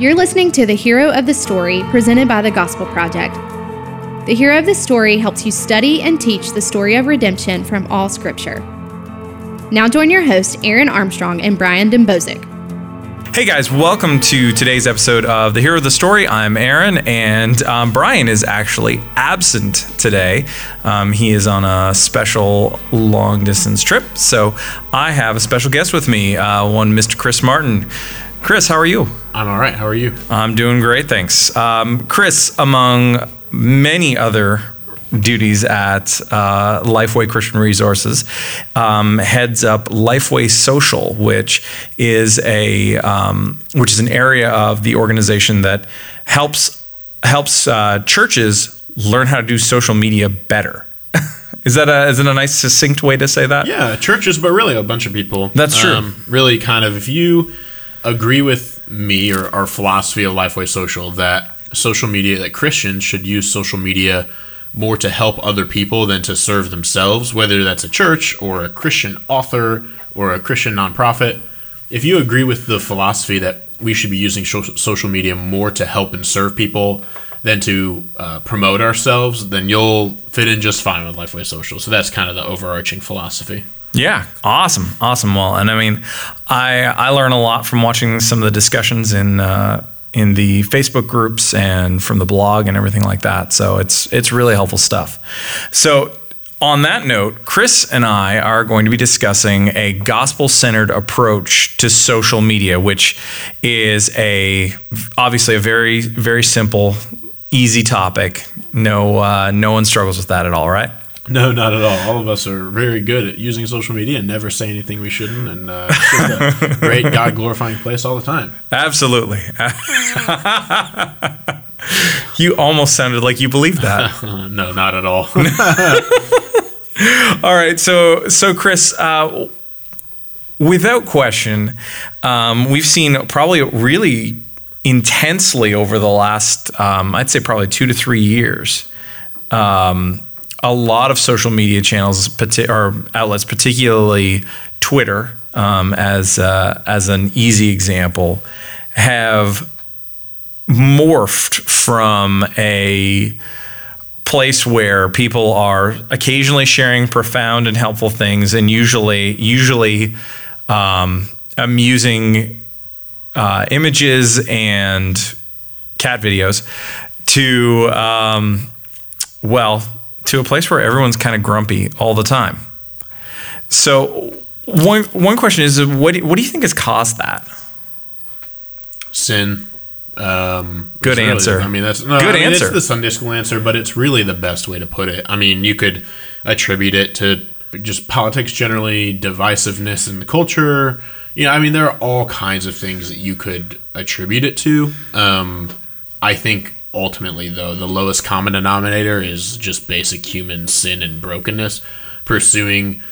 You're listening to the Hero of the Story presented by the Gospel Project. The Hero of the Story helps you study and teach the story of redemption from all Scripture. Now join your hosts, Aaron Armstrong and Brian Dembowczyk. Hey guys, welcome to today's episode of The Hero of the Story. I'm Aaron, and um, Brian is actually absent today. Um, he is on a special long distance trip, so I have a special guest with me, uh, one Mr. Chris Martin. Chris, how are you? I'm all right. How are you? I'm doing great, thanks. Um, Chris, among many other duties at uh, Lifeway Christian Resources, um, heads up Lifeway Social, which is a um, which is an area of the organization that helps helps uh, churches learn how to do social media better. is that a is a nice succinct way to say that? Yeah, churches, but really a bunch of people. That's true. Um, really, kind of if you agree with me or our philosophy of Lifeway Social that social media that Christians should use social media more to help other people than to serve themselves, whether that's a church or a Christian author or a Christian nonprofit. If you agree with the philosophy that we should be using social media more to help and serve people than to uh, promote ourselves, then you'll fit in just fine with Lifeway Social. So that's kind of the overarching philosophy. Yeah, awesome, awesome. Well, and I mean, I I learn a lot from watching some of the discussions in uh, in the Facebook groups and from the blog and everything like that. So it's it's really helpful stuff. So on that note, Chris and I are going to be discussing a gospel centered approach to social media, which is a obviously a very very simple, easy topic. No uh, no one struggles with that at all, right? No, not at all. All of us are very good at using social media and never say anything we shouldn't, and uh, it's a great God glorifying place all the time. Absolutely. you almost sounded like you believed that. no, not at all. all right, so so Chris, uh, without question, um, we've seen probably really intensely over the last, um, I'd say probably two to three years. Um, a lot of social media channels or outlets, particularly Twitter, um, as uh, as an easy example, have morphed from a place where people are occasionally sharing profound and helpful things, and usually usually um, amusing uh, images and cat videos, to um, well to a place where everyone's kind of grumpy all the time. So one one question is what do, what do you think has caused that? Sin. Um, Good really, answer. I mean, that's no, good I mean, answer. It's the Sunday school answer, but it's really the best way to put it. I mean, you could attribute it to just politics generally, divisiveness in the culture. You know, I mean, there are all kinds of things that you could attribute it to. Um, I think ultimately, though, the lowest common denominator is just basic human sin and brokenness, pursuing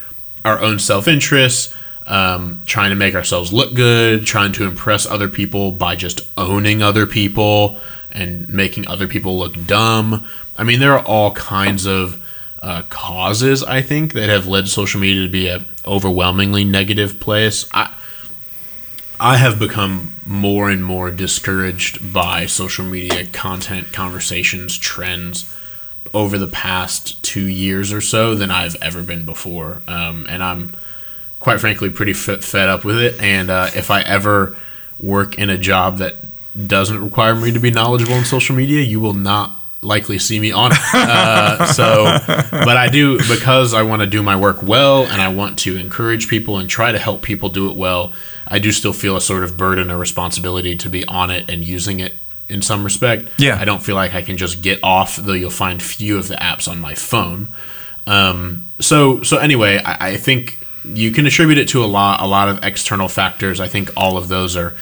our own self interest, um, trying to make ourselves look good, trying to impress other people by just owning other people and making other people look dumb. I mean, there are all kinds of uh, causes, I think, that have led social media to be an overwhelmingly negative place. I, I have become more and more discouraged by social media content, conversations, trends over the past two years or so than I've ever been before. Um, and I'm quite frankly pretty f- fed up with it. And uh, if I ever work in a job that doesn't require me to be knowledgeable in social media, you will not likely see me on it. Uh, so, but I do because I want to do my work well and I want to encourage people and try to help people do it well. I do still feel a sort of burden or responsibility to be on it and using it in some respect. Yeah. I don't feel like I can just get off, though you'll find few of the apps on my phone. Um, so so anyway, I, I think you can attribute it to a lot a lot of external factors. I think all of those are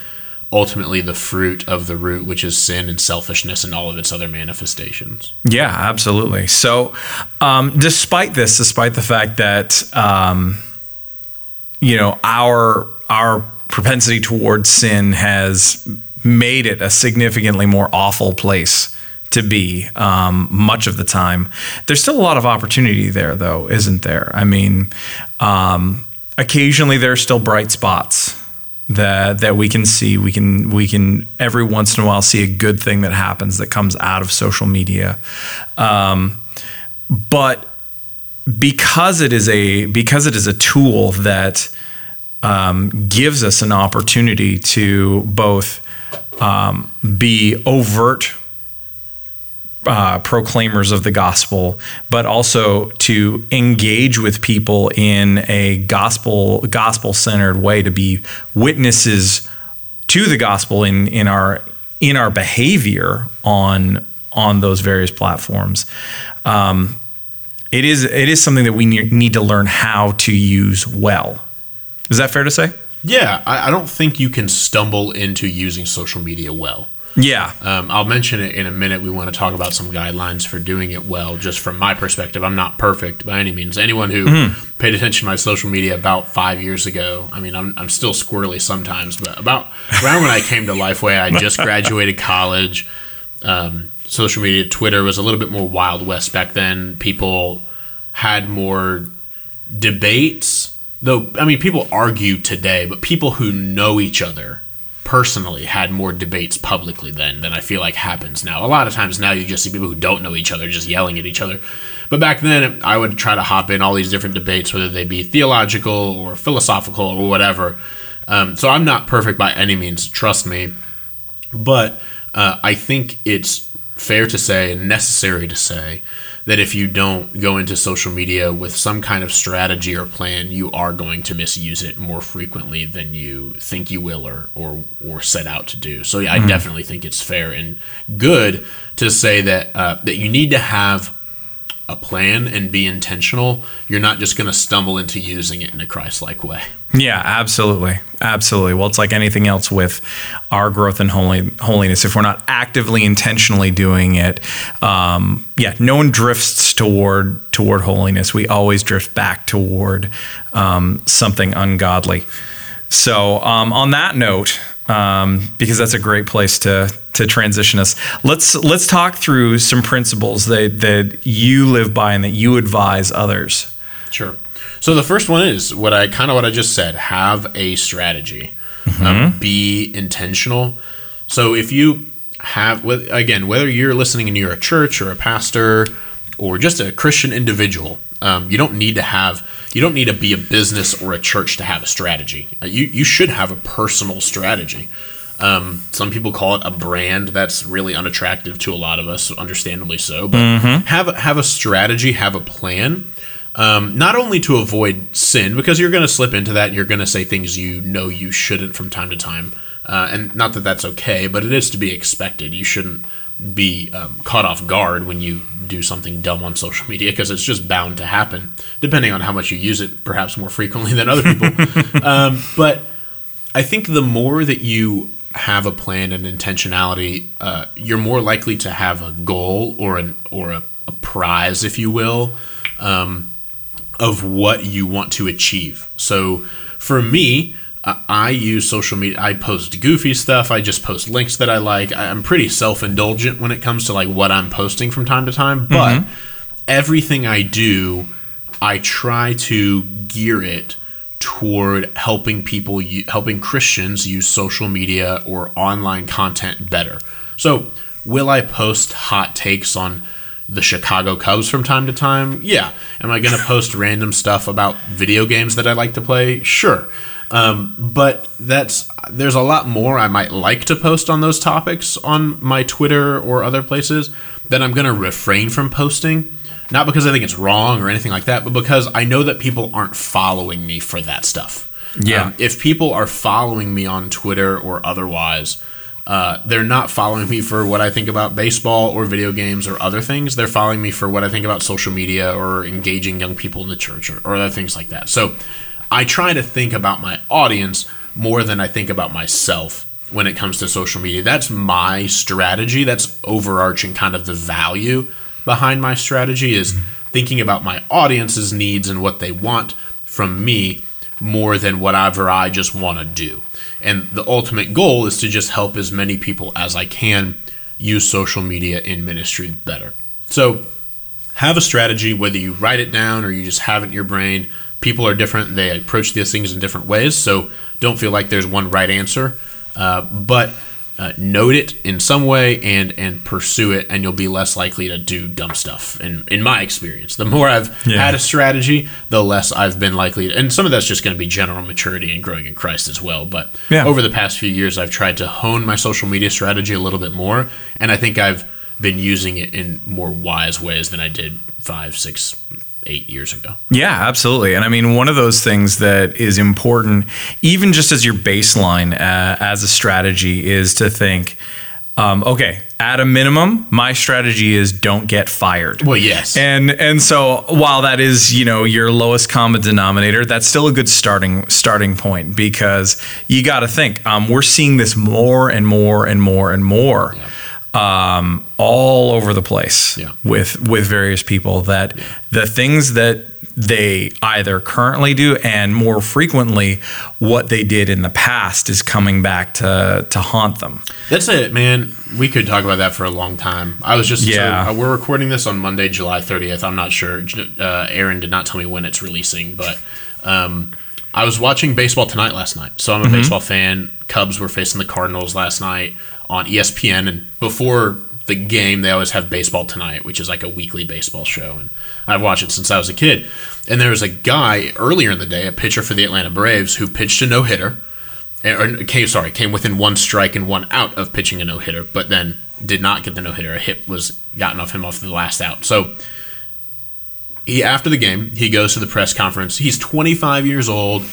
ultimately the fruit of the root, which is sin and selfishness and all of its other manifestations. Yeah, absolutely. So, um, despite this, despite the fact that um, you know our our propensity towards sin has made it a significantly more awful place to be um, much of the time. There's still a lot of opportunity there, though, isn't there? I mean, um, occasionally there are still bright spots. That that we can see. We can we can every once in a while see a good thing that happens that comes out of social media, um, but because it is a because it is a tool that um, gives us an opportunity to both um, be overt uh, proclaimers of the gospel, but also to engage with people in a gospel gospel centered way, to be witnesses to the gospel in in our in our behavior on on those various platforms. Um, it is it is something that we need to learn how to use well. Is that fair to say? Yeah, I, I don't think you can stumble into using social media well. Yeah. Um, I'll mention it in a minute. We want to talk about some guidelines for doing it well, just from my perspective. I'm not perfect by any means. Anyone who mm-hmm. paid attention to my social media about five years ago, I mean, I'm, I'm still squirrely sometimes, but about around when I came to Lifeway, I just graduated college. Um, social media, Twitter was a little bit more Wild West back then. People had more debates, though, I mean, people argue today, but people who know each other personally had more debates publicly then than I feel like happens now. A lot of times now you just see people who don't know each other just yelling at each other. But back then I would try to hop in all these different debates, whether they be theological or philosophical or whatever. Um, so I'm not perfect by any means, trust me. But uh, I think it's fair to say and necessary to say that if you don't go into social media with some kind of strategy or plan, you are going to misuse it more frequently than you think you will or or, or set out to do. So yeah, mm-hmm. I definitely think it's fair and good to say that uh, that you need to have a plan and be intentional. You're not just going to stumble into using it in a Christ-like way. Yeah, absolutely. Absolutely. Well, it's like anything else with our growth in holy, holiness. If we're not actively, intentionally doing it, um, yeah, no one drifts toward toward holiness. We always drift back toward um, something ungodly. So, um, on that note, um, because that's a great place to to transition us. Let's let's talk through some principles that that you live by and that you advise others. Sure. So the first one is what I kind of what I just said. Have a strategy. Mm-hmm. Um, be intentional. So if you have, again, whether you're listening and you're a church or a pastor or just a Christian individual, um, you don't need to have you don't need to be a business or a church to have a strategy. Uh, you you should have a personal strategy. Um, some people call it a brand. That's really unattractive to a lot of us, understandably so. But mm-hmm. have have a strategy, have a plan. Um, not only to avoid sin, because you're going to slip into that, and you're going to say things you know you shouldn't from time to time, uh, and not that that's okay, but it is to be expected. You shouldn't be um, caught off guard when you do something dumb on social media because it's just bound to happen, depending on how much you use it, perhaps more frequently than other people. um, but I think the more that you have a plan and intentionality, uh, you're more likely to have a goal or an or a, a prize, if you will, um, of what you want to achieve. So for me, I use social media. I post goofy stuff. I just post links that I like. I'm pretty self indulgent when it comes to like what I'm posting from time to time. But mm-hmm. everything I do, I try to gear it toward helping people, helping Christians use social media or online content better. So, will I post hot takes on the Chicago Cubs from time to time? Yeah. Am I going to post random stuff about video games that I like to play? Sure. Um, but that's there's a lot more I might like to post on those topics on my Twitter or other places that I'm going to refrain from posting. Not because I think it's wrong or anything like that, but because I know that people aren't following me for that stuff. Yeah. Um, if people are following me on Twitter or otherwise, uh, they're not following me for what I think about baseball or video games or other things. They're following me for what I think about social media or engaging young people in the church or, or other things like that. So I try to think about my audience more than I think about myself when it comes to social media. That's my strategy. That's overarching kind of the value behind my strategy is mm-hmm. thinking about my audience's needs and what they want from me more than whatever I just want to do. And the ultimate goal is to just help as many people as I can use social media in ministry better. So have a strategy, whether you write it down or you just have it in your brain people are different. They approach these things in different ways. So don't feel like there's one right answer. Uh, but uh, note it in some way and and pursue it, and you'll be less likely to do dumb stuff. In in my experience, the more I've Yeah. had a strategy, the less I've been likely. To, and some of that's just going to be general maturity and growing in Christ as well. But Yeah. over the past few years, I've tried to hone my social media strategy a little bit more, and I think I've been using it in more wise ways than I did five, six, eight years ago. Yeah, absolutely. And I mean, one of those things that is important, even just as your baseline uh, as a strategy, is to think, um, okay, at a minimum, my strategy is don't get fired. Well, yes. And and so while that is you know your lowest common denominator, that's still a good starting starting point because you got to think um, we're seeing this more and more and more and more. Um, all over the place Yeah. with with various people that the things that they either currently do and more frequently what they did in the past is coming back to to haunt them. That's it, man. We could talk about that for a long time. I was just Yeah. So, uh, we're recording this on Monday, July 30th. I'm not sure. Uh, Aaron did not tell me when it's releasing, but um, I was watching baseball tonight last night. So I'm a baseball fan. Cubs were facing the Cardinals last night on ESPN, and before the game, they always have baseball tonight, which is like a weekly baseball show, and I've watched it since I was a kid. And there was a guy earlier in the day, a pitcher for the Atlanta Braves, who pitched a no hitter or came sorry came within one strike and one out of pitching a no hitter, but then did not get the no hitter. A hit was gotten off him off the last out. So he after the game he goes to the press conference. He's 25 years old,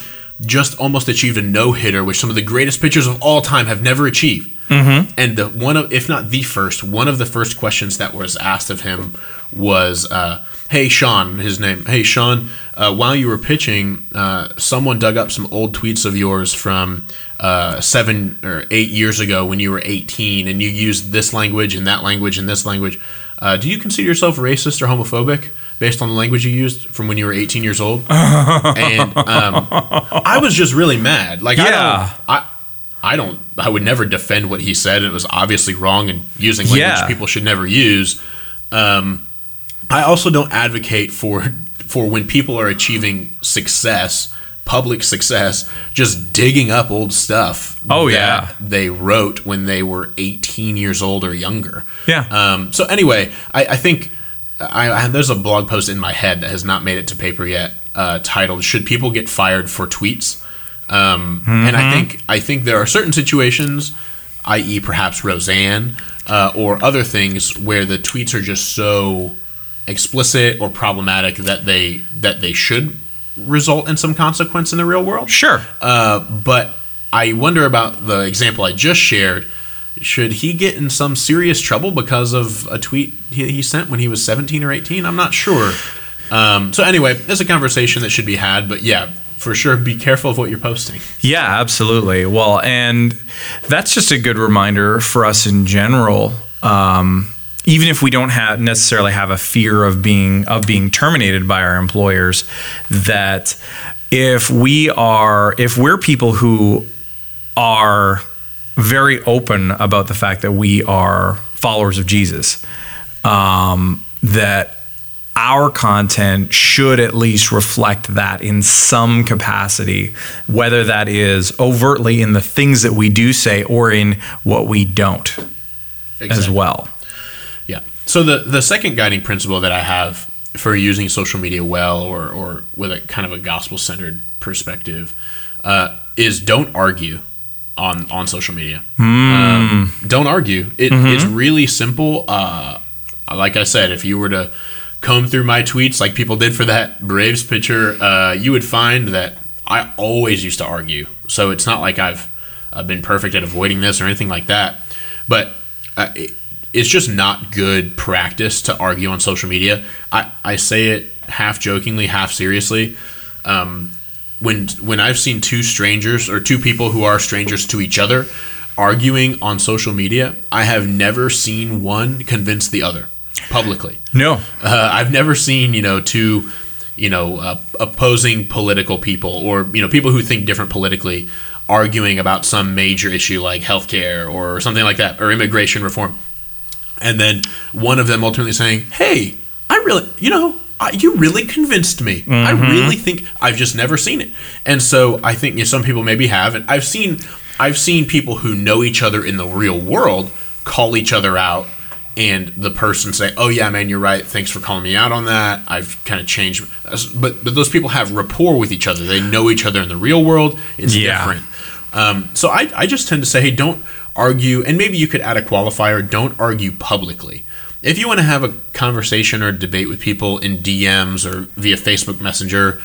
just almost achieved a no hitter, which some of the greatest pitchers of all time have never achieved. Mm-hmm. And the one of if not the first, one of the first questions that was asked of him was. Uh, Hey Sean, his name. Hey Sean, uh, while you were pitching, uh, someone dug up some old tweets of yours from uh, seven or eight years ago when you were 18, and you used this language and that language and this language. Uh, do you consider yourself racist or homophobic based on the language you used from when you were 18 years old? and um, I was just really mad. Like, I Yeah. I, I don't, I would never defend what he said. It was obviously wrong and using language Yeah. people should never use. Um, I also don't advocate for for when people are achieving success, public success, just digging up old stuff. Oh, that yeah. they wrote when they were 18 years old or younger. Yeah. Um, so anyway, I, I think I, I there's a blog post in my head that has not made it to paper yet, uh, titled "Should People Get Fired for Tweets?" Um, And I think I think there are certain situations, i.e., perhaps Roseanne uh, or other things, where the tweets are just so explicit or problematic that they that they should result in some consequence in the real world. Sure. Uh, but I wonder about the example I just shared. Should he get in some serious trouble because of a tweet he, he sent when he was 17 or 18? I'm not sure. Um, so, anyway, it's a conversation that should be had, but yeah, for sure, be careful of what you're posting. Yeah, absolutely. Well, and that's just a good reminder for us in general. Um, even if we don't have necessarily have a fear of being of being terminated by our employers, that if we are if we're people who are very open about the fact that we are followers of Jesus, um, that our content should at least reflect that in some capacity, whether that is overtly in the things that we do say or in what we don't as well. Yeah. So the the second guiding principle that I have for using social media well, or or with a kind of a gospel centered perspective, uh, is don't argue on on social media. Um, don't argue. It, It's really simple. Uh, like I said, if you were to comb through my tweets like people did for that Braves pitcher, uh, you would find that I always used to argue. So it's not like I've uh, been perfect at avoiding this or anything like that. But uh, it, it's just not good practice to argue on social media. I, I say it half jokingly, half seriously. Um, when when I've seen two strangers or two people who are strangers to each other arguing on social media, I have never seen one convince the other publicly. No. Uh, I've never seen you know two you know uh, opposing political people or you know people who think different politically arguing about some major issue like healthcare or something like that or immigration reform, and then one of them ultimately saying, "Hey, I really you know uh, you really convinced me. I really think I've just never seen it, and so I think you know, some people maybe have, and I've seen I've seen people who know each other in the real world call each other out, and the person say, "Oh yeah, man, you're right. Thanks for calling me out on that. I've kind of changed." But but those people have rapport with each other. They know each other in the real world. It's Yeah. different. Um, so I, I just tend to say, hey, don't argue, and maybe you could add a qualifier, don't argue publicly. If you want to have a conversation or a debate with people in DMs or via Facebook Messenger,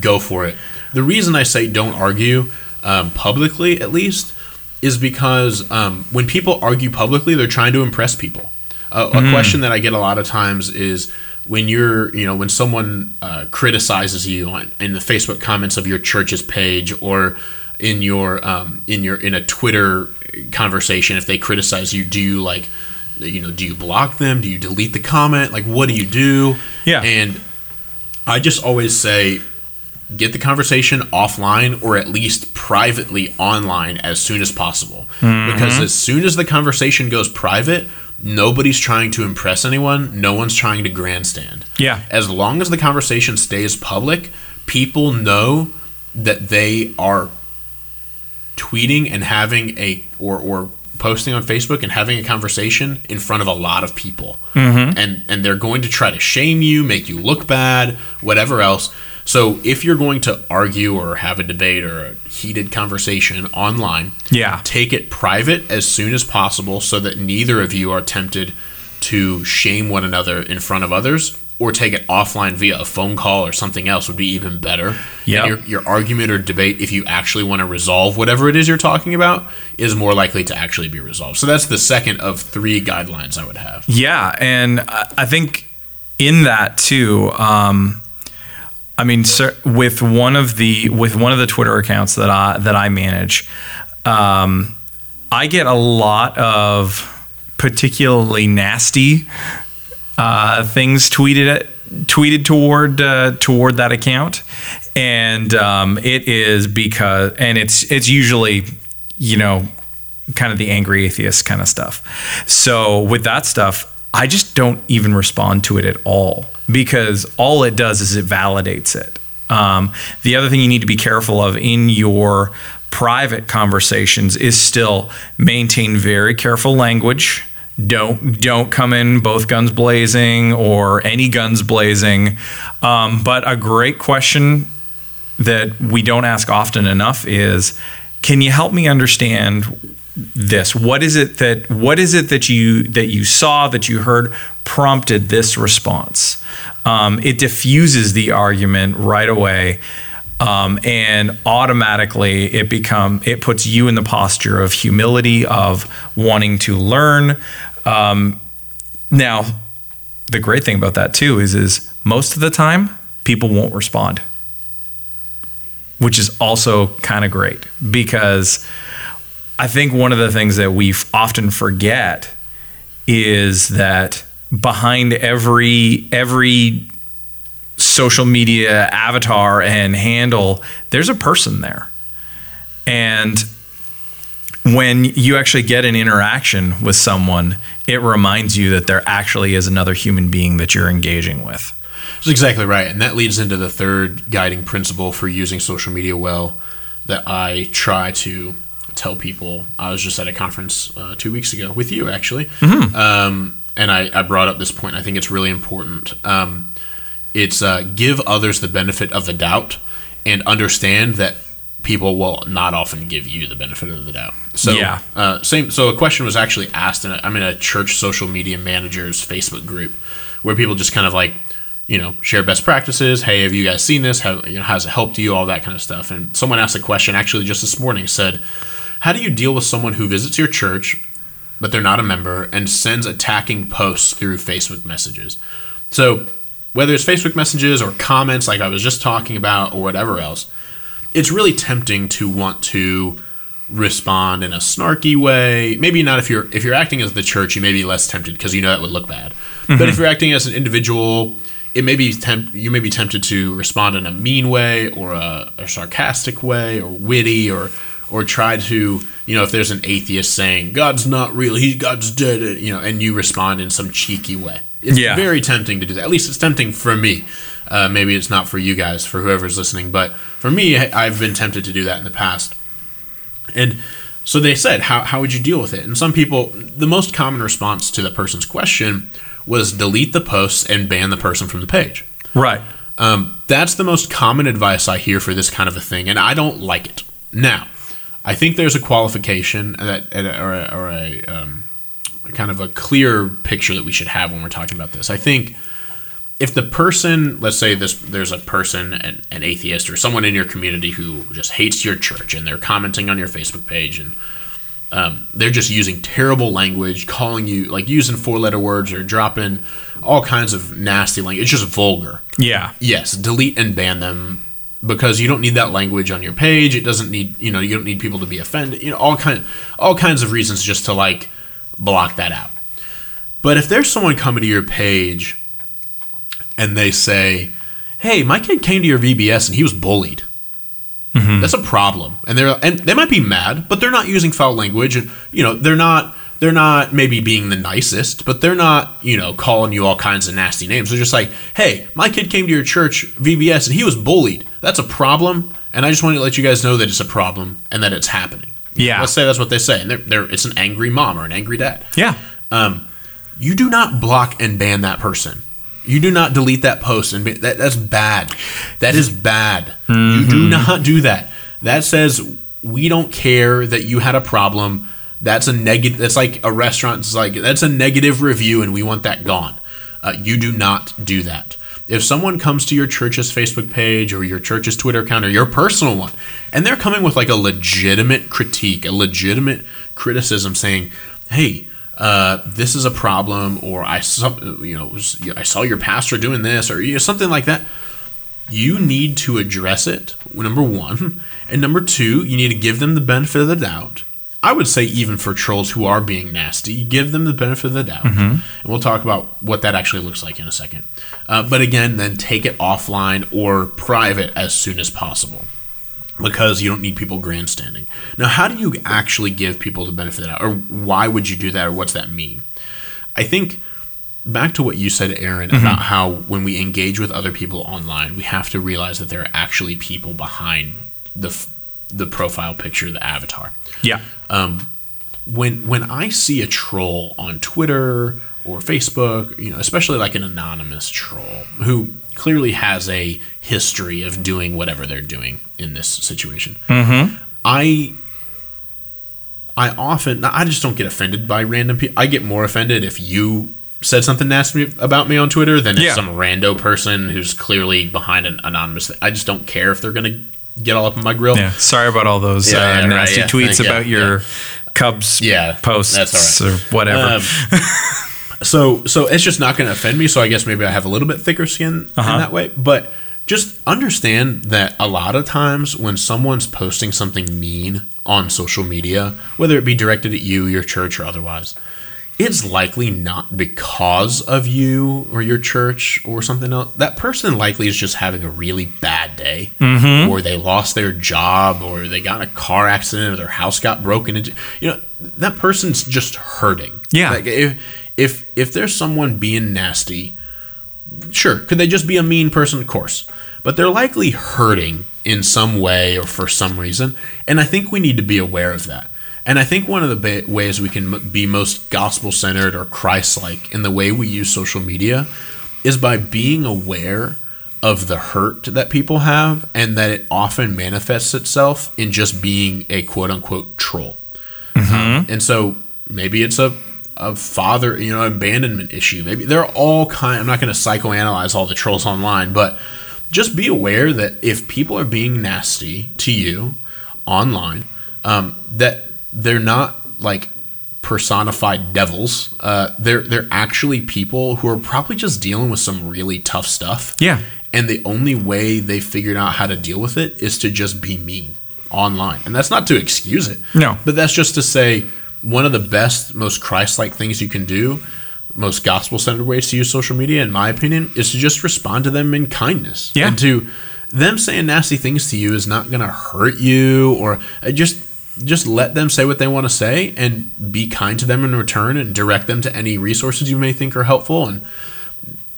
go for it. The reason I say don't argue um, publicly, at least, is because um, when people argue publicly, they're trying to impress people. Uh, a question that I get a lot of times is when you're, you know, when someone uh, criticizes you on, in the Facebook comments of your church's page or in your um, in your in a Twitter conversation, if they criticize you, do you like, you know, do you block them? Do you delete the comment? Like, what do you do? Yeah. and I just always say get the conversation offline or at least privately online as soon as possible. Because as soon as the conversation goes private, nobody's trying to impress anyone, no one's trying to grandstand. Yeah. As long as the conversation stays public, people know that they are tweeting and having a or or posting on Facebook and having a conversation in front of a lot of people, mm-hmm. and and they're going to try to shame you, make you look bad, whatever else. So if you're going to argue or have a debate or a heated conversation online, Yeah. take it private as soon as possible so that neither of you are tempted to shame one another in front of others or take it offline via a phone call or something else would be even better. Yep. And your, your argument or debate, if you actually want to resolve whatever it is you're talking about, is more likely to actually be resolved. So that's the second of three guidelines I would have. Yeah, and I I think in that too. Um, I mean, sir, with one of the with one of the Twitter accounts that I that I manage, um, I get a lot of particularly nasty uh, things tweeted at, tweeted toward uh, toward that account, and um, it is because and it's it's usually you know kind of the angry atheist kind of stuff. So with that stuff, I just don't even respond to it at all because all it does is it validates it. Um, the other thing you need to be careful of in your private conversations is still maintain very careful language. Don't don't come in both guns blazing or any guns blazing. Um, but a great question that we don't ask often enough is can you help me understand this? What is it that what is it that you that you saw that you heard prompted this response? Um, it diffuses the argument right away um, and automatically it become it puts you in the posture of humility of wanting to learn. Um, now the great thing about that too is is most of the time people won't respond which is also kind of great because I think one of the things that we often forget is that behind every every social media avatar and handle there's a person there. And when you actually get an interaction with someone, it reminds you that there actually is another human being that you're engaging with. That's exactly right. And that leads into the third guiding principle for using social media well that I try to tell people. I was just at a conference uh, two weeks ago with you, actually. Um, and I, I brought up this point. I think it's really important. Um, it's uh, give others the benefit of the doubt and understand that people will not often give you the benefit of the doubt. So, Yeah. uh, same. So, a question was actually asked, in a, I'm in a church social media managers Facebook group where people just kind of like, you know, share best practices. Hey, have you guys seen this? How you know, how's it helped you? All that kind of stuff. And someone asked a question actually just this morning. Said, "How do you deal with someone who visits your church, but they're not a member, and sends attacking posts through Facebook messages?" So, whether it's Facebook messages or comments, like I was just talking about, or whatever else, it's really tempting to want to respond in a snarky way. Maybe not if you're if you're acting as the church, you may be less tempted because you know that would look bad. Mm-hmm. But if you're acting as an individual, it may be temp- you may be tempted to respond in a mean way or a, a sarcastic way or witty or or try to you know if there's an atheist saying God's not real, he God's dead, you know, and you respond in some cheeky way. It's Yeah. very tempting to do that. At least it's tempting for me. Uh, maybe it's not for you guys, for whoever's listening, but for me, I've been tempted to do that in the past. And so they said, how, how would you deal with it? And some people, the most common response to the person's question was delete the posts and ban the person from the page. Right. Um, that's the most common advice I hear for this kind of a thing, and I don't like it. Now, I think there's a qualification that, or a, or a um, kind of a clear picture that we should have when we're talking about this. I think if the person, let's say this, there's a person, an, an atheist or someone in your community who just hates your church, and they're commenting on your Facebook page, and um, they're just using terrible language, calling you like using four-letter words or dropping all kinds of nasty language. It's just vulgar Yeah. yes, delete and ban them because you don't need that language on your page. It doesn't need you know you don't need people to be offended. You know all kind all kinds of reasons just to like block that out. But if there's someone coming to your page and they say, "Hey, my kid came to your VBS and he was bullied," mm-hmm. that's a problem. And they're and they might be mad, but they're not using foul language, and you know they're not they're not maybe being the nicest, but they're not you know calling you all kinds of nasty names. They're just like, "Hey, my kid came to your church VBS and he was bullied. That's a problem." And I just wanted to let you guys know that it's a problem and that it's happening. Yeah. Let's say that's what they say, and they're, they're it's an angry mom or an angry dad Yeah. um, you do not block and ban that person. You do not delete that post and that that's bad. That is bad. You do not do that. That says we don't care that you had a problem. That's a negative. That's like a restaurant. It's like that's a negative review, and we want that gone. Uh, you do not do that. If someone comes to your church's Facebook page or your church's Twitter account or your personal one, and they're coming with like a legitimate critique, a legitimate criticism, saying, "Hey, uh, this is a problem," or "I saw, you know, I saw your pastor doing this," or you know, something like that, you need to address it. Number one, and number two, you need to give them the benefit of the doubt. I would say even for trolls who are being nasty, give them the benefit of the doubt, and we'll talk about what that actually looks like in a second. Uh, but again, then take it offline or private as soon as possible because you don't need people grandstanding. Now, how do you actually give people the benefit of the doubt, or why would you do that, or what's that mean? I think back to what you said, Aaron, about how when we engage with other people online, we have to realize that there are actually people behind the f- the profile picture, the avatar. Yeah. Um, when when I see a troll on Twitter or Facebook, you know, especially like an anonymous troll who clearly has a history of doing whatever they're doing in this situation, mm-hmm. I I often I just don't get offended by random people. I get more offended if you said something nasty about me on Twitter than if Yeah. some rando person who's clearly behind an anonymous. Thing. I just don't care if they're gonna get all up in my grill. Yeah. Sorry about all those Yeah, uh, yeah, right, nasty yeah. tweets about your Cubs Yeah, posts that's all right. or whatever. Um, so so it's just not going to offend me. So I guess maybe I have a little bit thicker skin Uh-huh. in that way. But just understand that a lot of times when someone's posting something mean on social media, whether it be directed at you, your church, or otherwise, it's likely not because of you or your church or something else. That person likely is just having a really bad day, Mm-hmm. or they lost their job, or they got in a car accident, or their house got broken into. You know, that person's just hurting. Yeah. Like if if if there's someone being nasty, sure, could they just be a mean person? Of course, but they're likely hurting in some way or for some reason, and I think we need to be aware of that. And I think one of the ba- ways we can m- be most gospel centered or Christ like in the way we use social media is by being aware of the hurt that people have and that it often manifests itself in just being a quote unquote troll. Um, and so maybe it's a, a father, you know, abandonment issue. Maybe they're all kind. I'm not going to psychoanalyze all the trolls online, but just be aware that if people are being nasty to you online, um, that they're not like personified devils. Uh, they're they're actually people who are probably just dealing with some really tough stuff. Yeah. And the only way they figured out how to deal with it is to just be mean online. And that's not to excuse it. No. But that's just to say one of the best, most Christ like things you can do, most gospel centered ways to use social media, in my opinion, is to just respond to them in kindness. Yeah. And to them saying nasty things to you is not going to hurt you or uh, just just let them say what they want to say and be kind to them in return and direct them to any resources you may think are helpful and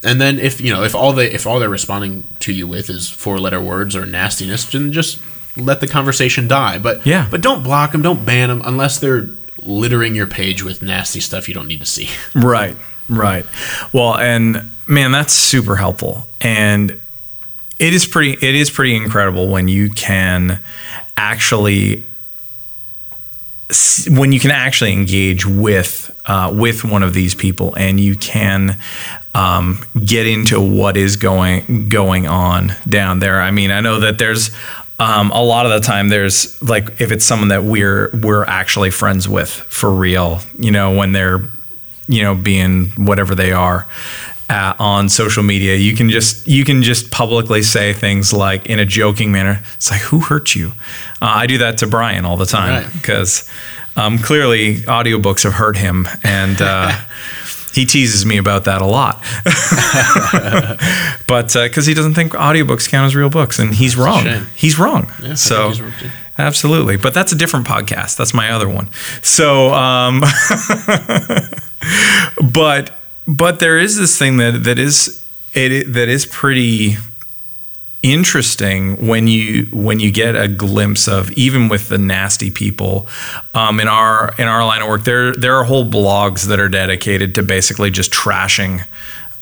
and then if you know if all they if all they're responding to you with is four letter words or nastiness then just let the conversation die but Yeah. but don't block them don't ban them unless they're littering your page with nasty stuff you don't need to see Right, right. Well, and man, that's super helpful, and it is pretty. It is pretty incredible when you can actually when you can actually engage with uh, with one of these people, and you can um, get into what is going going on down there. I mean, I know that there's. Um, a lot of the time, there's like if it's someone that we're we're actually friends with for real, you know, when they're you know being whatever they are uh, on social media you can just you can just publicly say things like in a joking manner it's like who hurt you? Uh, i do that to brian all the time Right. because um, clearly audiobooks have hurt him and uh, he teases me about that a lot. But because he doesn't think audiobooks count as real books and he's wrong. he's wrong. Yeah, so absolutely. But that's a different podcast. That's my other one. So um, but but there is this thing that that is it that is pretty interesting when you when you get a glimpse of even with the nasty people um, in our in our line of work there there are whole blogs that are dedicated to basically just trashing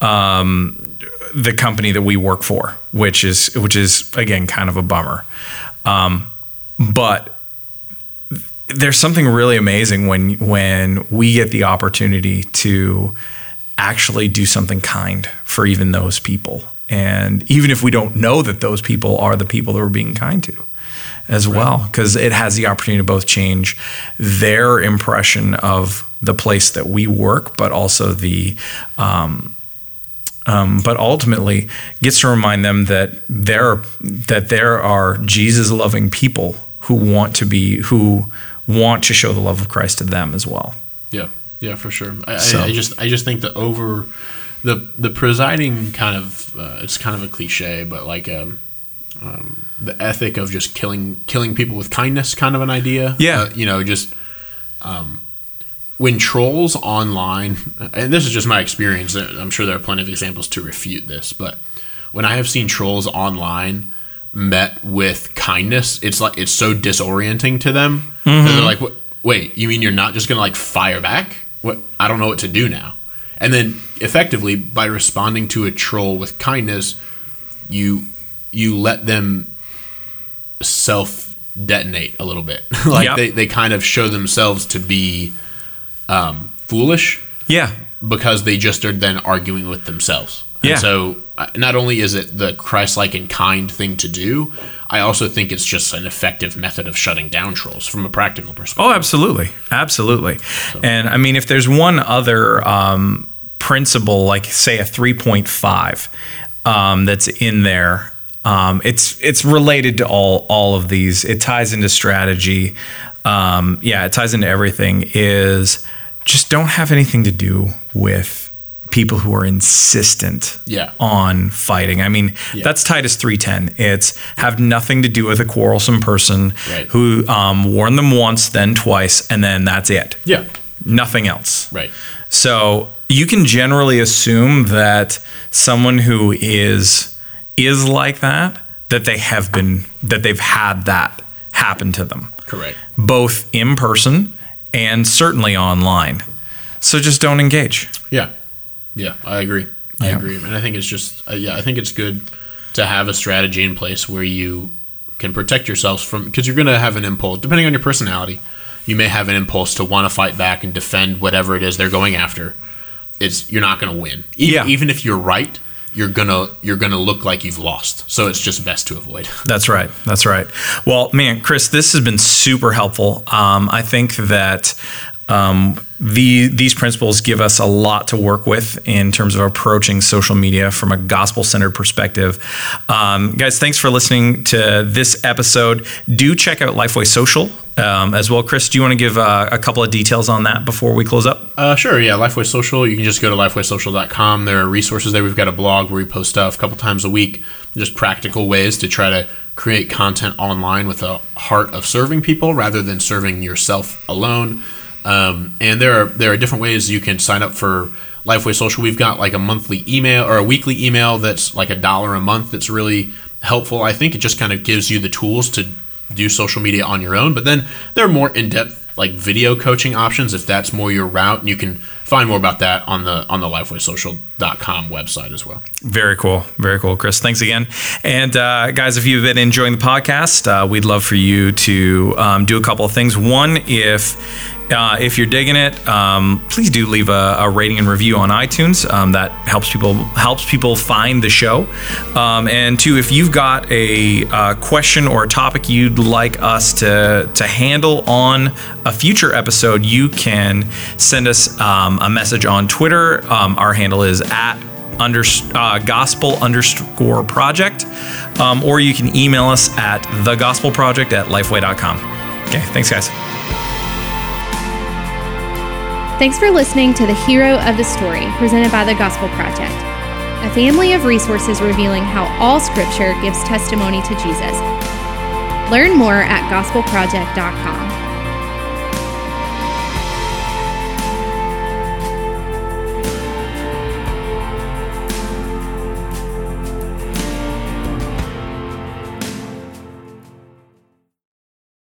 um, the company that we work for which is which is again kind of a bummer. Um, but there's something really amazing when when we get the opportunity to actually do something kind for even those people and even if we don't know that those people are the people that we're being kind to as well because it has the opportunity to both change their impression of the place that we work but also the um, um, but ultimately gets to remind them that there that there are Jesus loving people who want to be who want to show the love of Christ to them as well. Yeah, for sure. I, So- I, I just I just think that over the the presiding kind of uh, it's kind of a cliche, but like um, um, the ethic of just killing killing people with kindness, kind of an idea. Yeah. Uh, you know, just um, when trolls online, and this is just my experience. I'm sure there are plenty of examples to refute this, but when I have seen trolls online met with kindness, it's like it's so disorienting to them that they're like, Wait, you mean you're not just gonna like fire back? What? I don't know what to do now." And then effectively by responding to a troll with kindness, you you let them self detonate a little bit. like Yep. they, they kind of show themselves to be um, foolish Yeah. because they just are then arguing with themselves. And so uh, not only is it the Christ-like and kind thing to do, I also think it's just an effective method of shutting down trolls from a practical perspective. Oh, absolutely, absolutely. And I mean, if there's one other um, principle, like say a 3.5, um, that's in there, um, it's it's related to all all of these. It ties into strategy. Um, yeah, it ties into everything. Is just don't have anything to do with people who are insistent Yeah. on fighting. I mean, Yeah. that's Titus 3:10. It's have nothing to do with a quarrelsome person Right. who um, warn them once, then twice, and then that's it. Yeah. Nothing else. Right. So you can generally assume that someone who is is like that, that they have been that they've had that happen to them, Correct. both in person and certainly online. So just don't engage. Yeah, yeah, I agree. I Yeah. agree, and I think it's just uh, yeah, I think it's good to have a strategy in place where you can protect yourselves from because you're going to have an impulse depending on your personality. You may have an impulse to want to fight back and defend whatever it is they're going after. It's you're not going to win. Even, Yeah. even if you're right, you're gonna you're gonna look like you've lost. So it's just best to avoid. That's right. That's right. Well, man, Chris, this has been super helpful. Um, I think that um, the these principles give us a lot to work with in terms of approaching social media from a gospel centered perspective. Um, guys, thanks for listening to this episode. Do check out Lifeway Social um, as well. Chris, do you want to give uh, a couple of details on that before we close up? Uh, sure, yeah. Lifeway Social. You can just go to lifewaysocial.com. There are resources there. We've got a blog where we post stuff a couple times a week, just practical ways to try to create content online with a heart of serving people rather than serving yourself alone. Um, and there are there are different ways you can sign up for Lifeway Social. We've got like a monthly email or a weekly email that's like a dollar a month. That's really helpful. I think it just kind of gives you the tools to do social media on your own. But then there are more in depth like video coaching options if that's more your route and you can find more about that on the on the lifewaysocial.com website as well very cool very cool chris thanks again and uh, guys if you've been enjoying the podcast uh, we'd love for you to um, do a couple of things one if uh, if you're digging it, um, please do leave a, a, rating and review on iTunes. Um, that helps people helps people find the show. Um, and two, if you've got a, a, question or a topic you'd like us to to handle on a future episode, you can send us um, a message on Twitter. Um, our handle is at under, uh, gospel underscore project, um, or you can email us at thegospelproject at lifeway.com. Okay, thanks, guys. Thanks for listening to the Hero of the Story presented by the Gospel Project, a family of resources revealing how all Scripture gives testimony to Jesus. Learn more at gospelproject.com.